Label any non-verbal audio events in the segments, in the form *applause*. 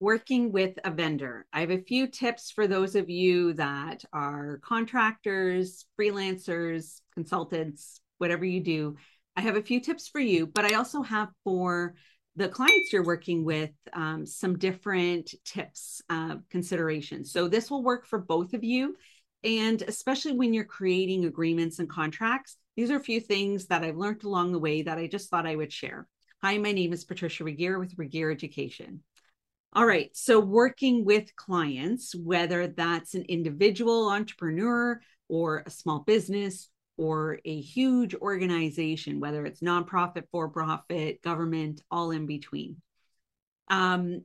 working with a vendor. I have a few tips for those of you that are contractors, freelancers, consultants, whatever you do. I have a few tips for you, but I also have for the clients you're working with um, some different tips, uh, considerations. So this will work for both of you. And especially when you're creating agreements and contracts, these are a few things that I've learned along the way that I just thought I would share. Hi, my name is Patricia Regier with Regier Education. All right. So, working with clients, whether that's an individual entrepreneur or a small business or a huge organization, whether it's nonprofit, for profit, government, all in between. Um,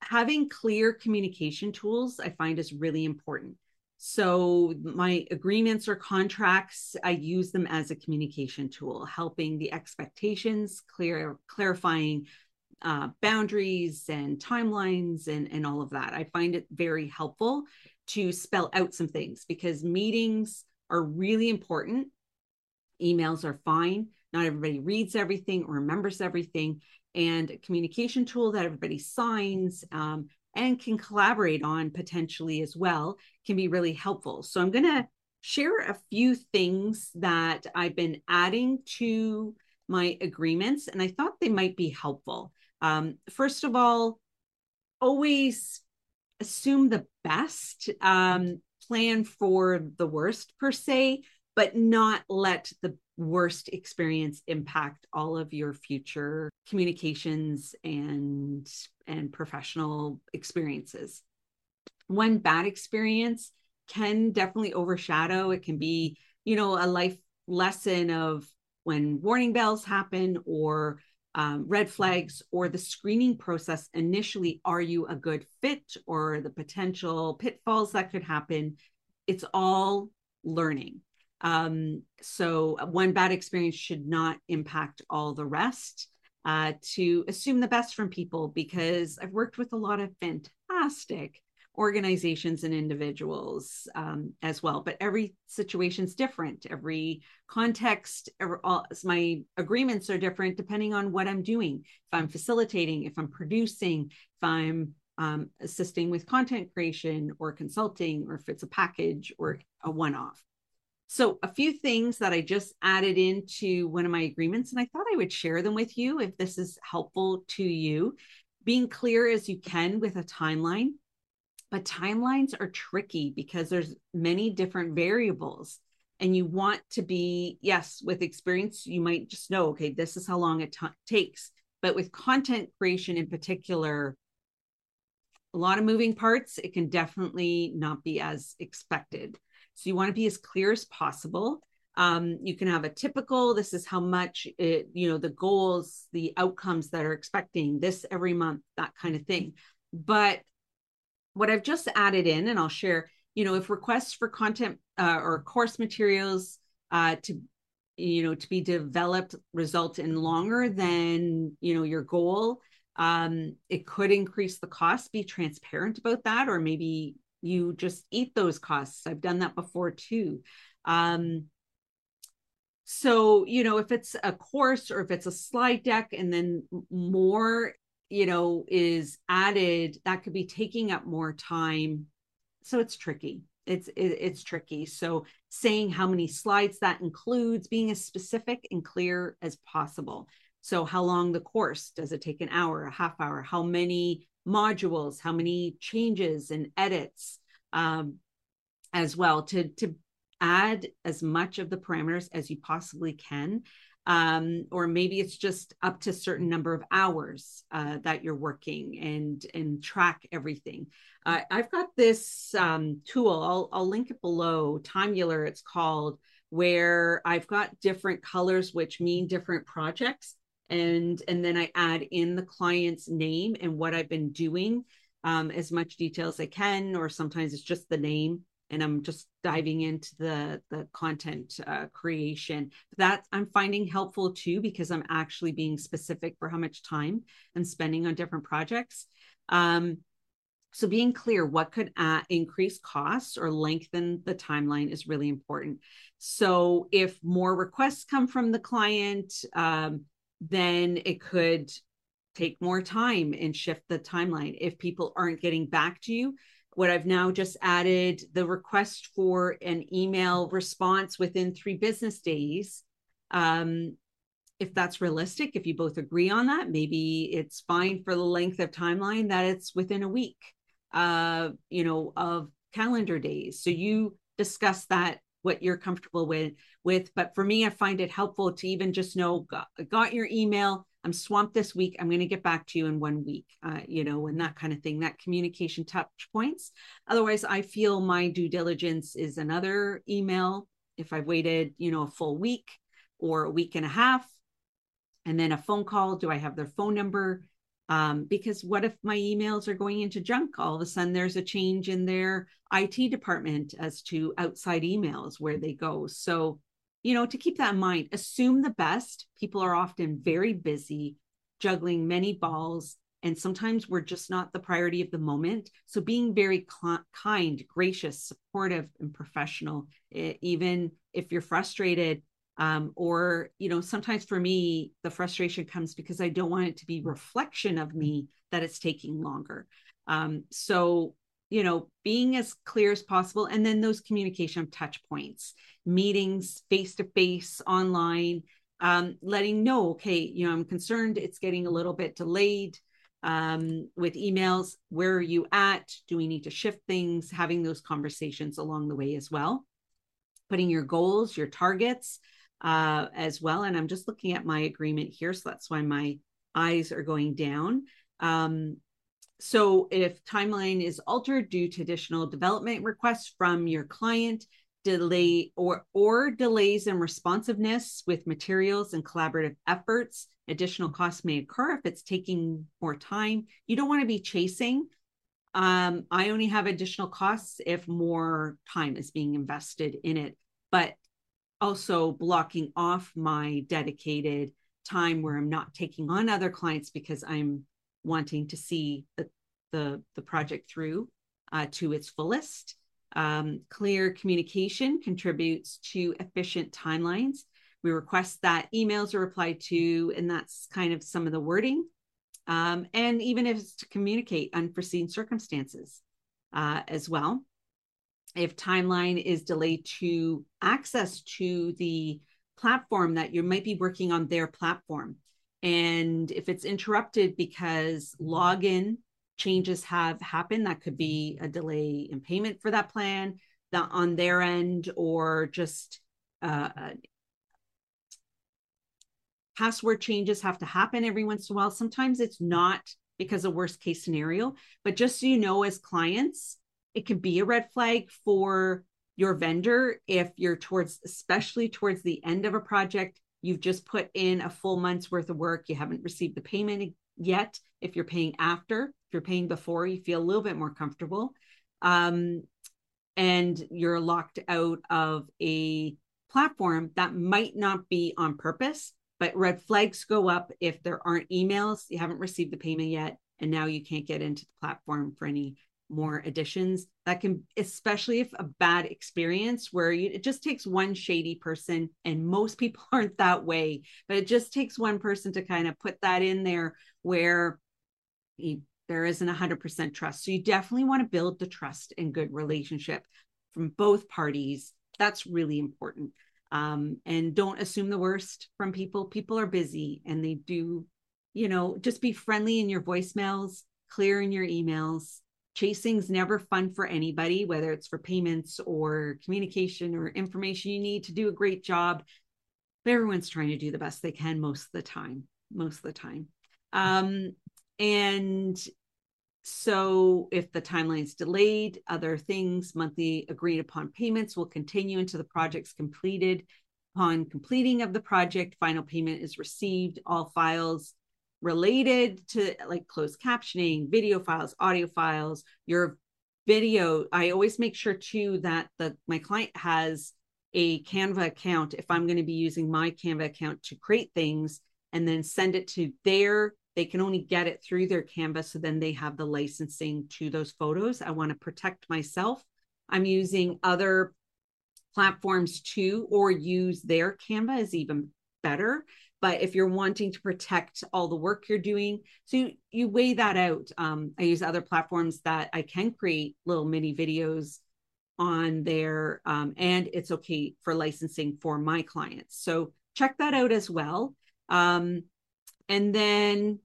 having clear communication tools, I find is really important. So, my agreements or contracts, I use them as a communication tool, helping the expectations, clear, clarifying uh, boundaries and timelines and, and all of that. I find it very helpful to spell out some things because meetings are really important. Emails are fine. Not everybody reads everything or remembers everything. And a communication tool that everybody signs um, and can collaborate on potentially as well can be really helpful. So I'm going to share a few things that I've been adding to my agreements, and I thought they might be helpful. Um, first of all, always assume the best, um, plan for the worst per se, but not let the worst experience impact all of your future communications and and professional experiences. One bad experience can definitely overshadow. It can be, you know, a life lesson of when warning bells happen or um, red flags or the screening process initially are you a good fit or the potential pitfalls that could happen? It's all learning. Um, so one bad experience should not impact all the rest. Uh, to assume the best from people because i've worked with a lot of fantastic organizations and individuals um, as well. But every situation is different. Every context, every, all, my agreements are different depending on what I'm doing. If I'm facilitating, if I'm producing, if I'm um, assisting with content creation or consulting, or if it's a package or a one off. So, a few things that I just added into one of my agreements, and I thought I would share them with you if this is helpful to you. Being clear as you can with a timeline but timelines are tricky because there's many different variables and you want to be yes with experience you might just know okay this is how long it t- takes. But with content creation in particular a lot of moving parts it can definitely not be as expected. So you want to be as clear as possible. Um, you can have a typical this is how much it you know the goals the outcomes that are expecting this every month that kind of thing. But what I've just added in, and I'll share, you know, if requests for content uh, or course materials uh, to, you know, to be developed result in longer than, you know, your goal, um, it could increase the cost. Be transparent about that, or maybe you just eat those costs. I've done that before too. Um, so, you know, if it's a course or if it's a slide deck and then more you know is added that could be taking up more time. So it's tricky. It's it, it's tricky. So saying how many slides that includes being as specific and clear as possible. So how long the course? Does it take an hour a half hour? How many modules? How many changes and edits um, as well to to add as much of the parameters as you possibly can um, or maybe it's just up to certain number of hours uh, that you're working and and track everything. Uh, I've got this um, tool. I'll I'll link it below. Timeler, it's called, where I've got different colors which mean different projects, and and then I add in the client's name and what I've been doing. Um, as much detail as I can, or sometimes it's just the name and I'm just diving into the the content uh, creation. That I'm finding helpful too because I'm actually being specific for how much time I'm spending on different projects. Um, so being clear what could uh, increase costs or lengthen the timeline is really important. So if more requests come from the client, um, then it could take more time and shift the timeline. If people aren't getting back to you, what I've now just added the request for an email response within three business days. Um, if that's realistic, if you both agree on that, maybe it's fine for the length of timeline that it's within a week, uh, you know, of calendar days. So you discuss that what you're comfortable with with but for me i find it helpful to even just know got, got your email I'm swamped this week. I'm going to get back to you in one week, uh, you know, and that kind of thing, that communication touch points. Otherwise, I feel my due diligence is another email. If I've waited, you know, a full week or a week and a half, and then a phone call, do I have their phone number? Um, because what if my emails are going into junk? All of a sudden, there's a change in their IT department as to outside emails where they go. So you know, to keep that in mind, assume the best. People are often very busy, juggling many balls, and sometimes we're just not the priority of the moment. So being very cl- kind, gracious, supportive, and professional, it, even if you're frustrated, um, or you know, sometimes for me, the frustration comes because I don't want it to be reflection of me that it's taking longer. Um, so you know, being as clear as possible, and then those communication touch points meetings face to face online um, letting know okay you know i'm concerned it's getting a little bit delayed um, with emails where are you at? Do we need to shift things? Having those conversations along the way as well. Putting your goals your targets uh, as well and i'm just looking at my agreement here so that's why my eyes are going down. Um, so if timeline is altered due to additional development requests from your client delay or or delays in responsiveness with materials and collaborative efforts additional costs may occur if it's taking more time. You don't want to be chasing. Um, i only have additional costs if more time is being invested in it but also blocking off my dedicated time where i'm not taking on other clients because i'm wanting to see the the, the project through uh, to its fullest um, clear communication contributes to efficient timelines. We request that emails are replied to, and that's kind of some of the wording. Um, and even if it's to communicate unforeseen circumstances uh, as well. If timeline is delayed to access to the platform that you might be working on their platform. And if it's interrupted because login changes have happened that could be a delay in payment for that plan that on their end or just uh, uh, password changes have to happen every once in a while. Sometimes it's not because of worst case scenario but just so you know as clients it can be a red flag for your vendor if you're towards especially towards the end of a project you've just put in a full month's worth of work you haven't received the payment yet if you're paying after if you're paying before, you feel a little bit more comfortable. Um, and you're locked out of a platform that might not be on purpose, but red flags go up if there aren't emails, you haven't received the payment yet, and now you can't get into the platform for any more additions. That can, especially if a bad experience where you, it just takes one shady person, and most people *laughs* aren't that way, but it just takes one person to kind of put that in there where you there isn't 100% trust. So you definitely want to build the trust and good relationship from both parties. That's really important. Um, and don't assume the worst from people. People are busy and they do, you know, just be friendly in your voicemails, clear in your emails. Chasing's never fun for anybody, whether it's for payments or communication or information you need to do a great job. But everyone's trying to do the best they can most of the time. Most of the time. Um, and so if the timeline is delayed, other things, monthly agreed upon payments will continue until the project's completed. Upon completing of the project, final payment is received. All files related to like closed captioning, video files, audio files, your video. I always make sure too that the my client has a Canva account if I'm going to be using my Canva account to create things and then send it to their they can only get it through their Canva. So then they have the licensing to those photos. I want to protect myself. I'm using other platforms too, or use their Canva is even better. but if you're wanting to protect all the work you're doing so you, you weigh that out um, i use other platforms that i can create little mini videos on there um, and it's okay for licensing for my clients so check that out as well um, and then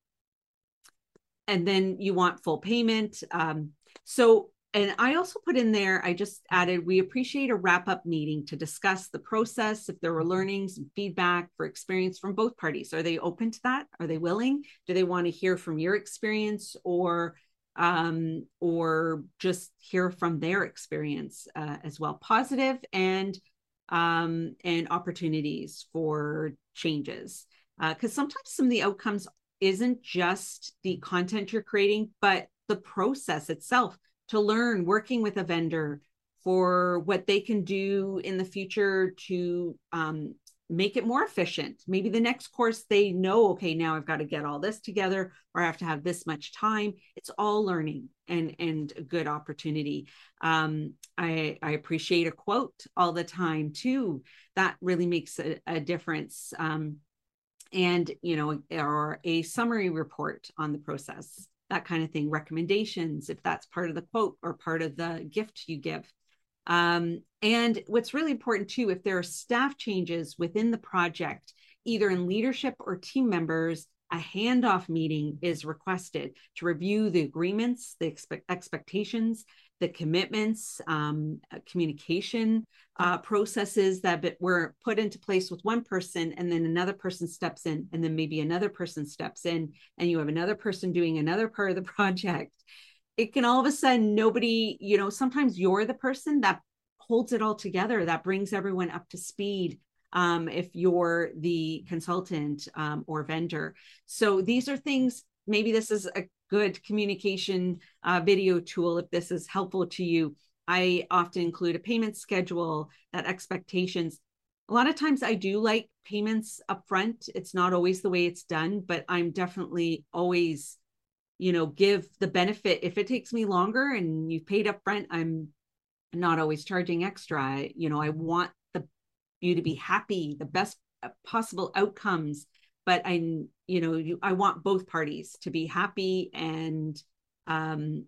and then you want full payment um, so and I also put in there, I just added, we appreciate a wrap up meeting to discuss the process, if there were learnings and feedback for experience from both parties. Are they open to that? Are they willing? Do they want to hear from your experience or um, or just hear from their experience uh, as well, positive and um, and opportunities for changes. Because uh, sometimes some of the outcomes isn't just the content you're creating, but the process itself to learn working with a vendor for what they can do in the future to um, make it more efficient. Maybe the next course they know, okay, now I've got to get all this together or I have to have this much time. It's all learning and and a good opportunity. Um, I, I appreciate a quote all the time too. That really makes a, a difference. Um, and you know, or a summary report on the process that kind of thing, recommendations, if that's part of the quote or part of the gift you give. Um, and what's really important too, if there are staff changes within the project, either in leadership or team members, a handoff meeting is requested to review the agreements, the expe- expectations, the commitments, um, uh, communication uh, processes that were put into place with one person, and then another person steps in, and then maybe another person steps in, and you have another person doing another part of the *laughs* project. It can all of a sudden, nobody, you know, sometimes you're the person that holds it all together, that brings everyone up to speed. Um, if you're the consultant um, or vendor. So these are things maybe this is a good communication uh, video tool if this is helpful to you. I often include a payment schedule, that expectations. A lot of times I do like payments upfront. It's not always the way it's done, but I'm definitely always, you know, give the benefit. If it takes me longer and you've paid upfront, I'm not always charging extra. You know, I want the you to be happy, the best uh, possible outcomes but I, you know, you, I want both parties to be happy and, um,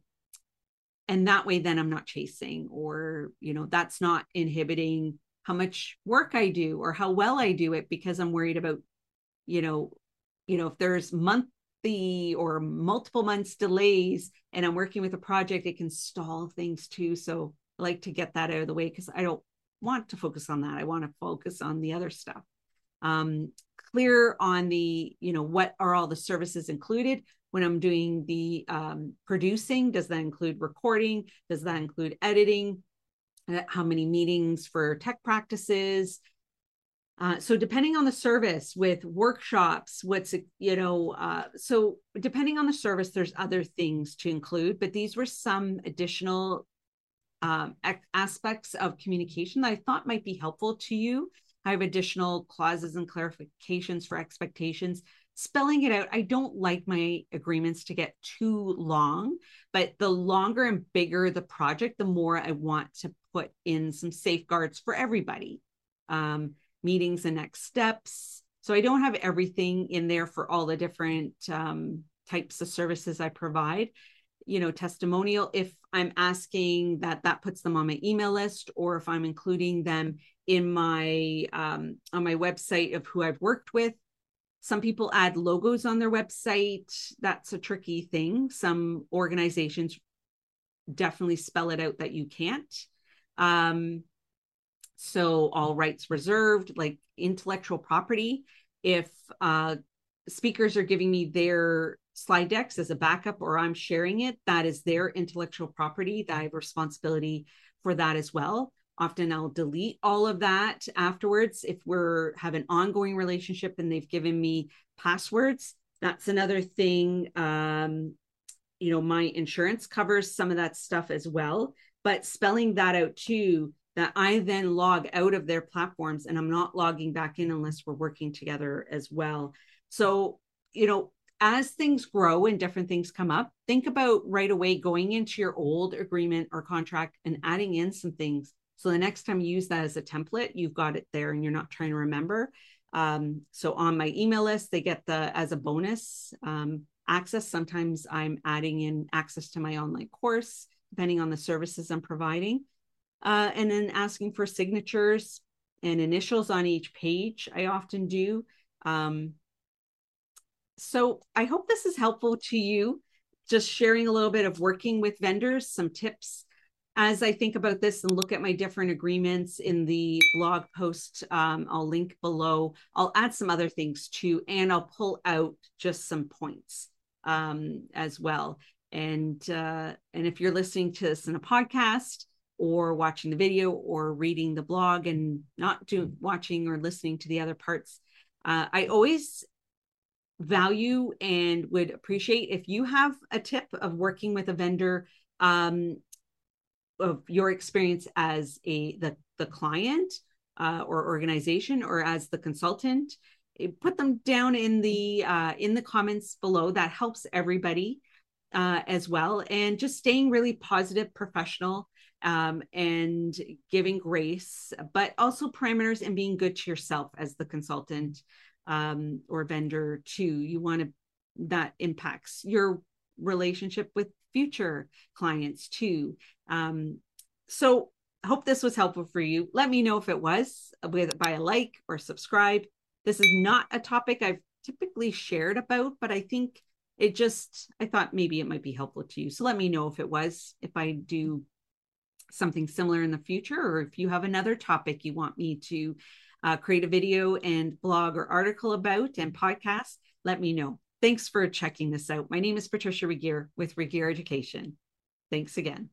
and that way, then I'm not chasing, or you know, that's not inhibiting how much work I do or how well I do it because I'm worried about, you know, you know, if there's monthly or multiple months delays and I'm working with a project, it can stall things too. So I like to get that out of the way because I don't want to focus on that. I want to focus on the other stuff. Um, clear on the, you know, what are all the services included when I'm doing the um, producing? Does that include recording? Does that include editing? Uh, how many meetings for tech practices? Uh, so depending on the service with workshops, what's you know, uh, so depending on the service, there's other things to include, but these were some additional um, aspects of communication that I thought might be helpful to you I have additional clauses and clarifications for expectations. Spelling it out, I don't like my agreements to get too long, but the longer and bigger the project, the more I want to put in some safeguards for everybody. Um, meetings and next steps. So I don't have everything in there for all the different um, types of services I provide. You know, testimonial, if I'm asking that that puts them on my email list, or if I'm including them in my um, on my website of who I've worked with. Some people add logos on their website. That's a tricky thing. Some organizations definitely spell it out that you can't. Um, so all rights reserved, like intellectual property. If uh, speakers are giving me their slide decks as a backup or I'm sharing it, that is their intellectual property. That I have responsibility for that as well. Often I'll delete all of that afterwards if we're have an ongoing relationship and they've given me passwords. That's another thing. Um, you know, my insurance covers some of that stuff as well. But spelling that out too, that I then log out of their platforms and I'm not logging back in unless we're working together as well. So, you know, as things grow and different things come up, think about right away going into your old agreement or contract and adding in some things so the next time you use that as a template, you've got it there and you're not trying to remember. Um, so on my email list, they get the as a bonus um, access. Sometimes I'm adding in access to my online course, depending on the services I'm providing. Uh, and then asking for signatures and initials on each page, I often do. Um, so I hope this is helpful to you. Just sharing a little bit of working with vendors, some tips as I think about this and look at my different agreements in the blog post, um, I'll link below. I'll add some other things too, and I'll pull out just some points um, as well. And uh, and if you're listening to this in a podcast or watching the video or reading the blog and not doing watching or listening to the other parts, uh, I always value and would appreciate if you have a tip of working with a vendor um, of your experience as a the the client uh, or organization or as the consultant eh, put them down in the uh, in the comments below. That helps everybody uh, as well. And just staying really positive professional um, and giving grace but also parameters and being good to yourself as the consultant um, or vendor too. You want to that impacts your relationship with future clients too. Um, so hope this was helpful for you. Let me know if it was with by a like or subscribe. This is not a topic I've typically shared about, but I think it just I thought maybe it might be helpful to you. So let me know if it was, if I do something similar in the future, or if you have another topic you want me to uh, create a video and blog or article about and podcast, let me know. Thanks for checking this out. My name is Patricia Regier with Regier Education. Thanks again.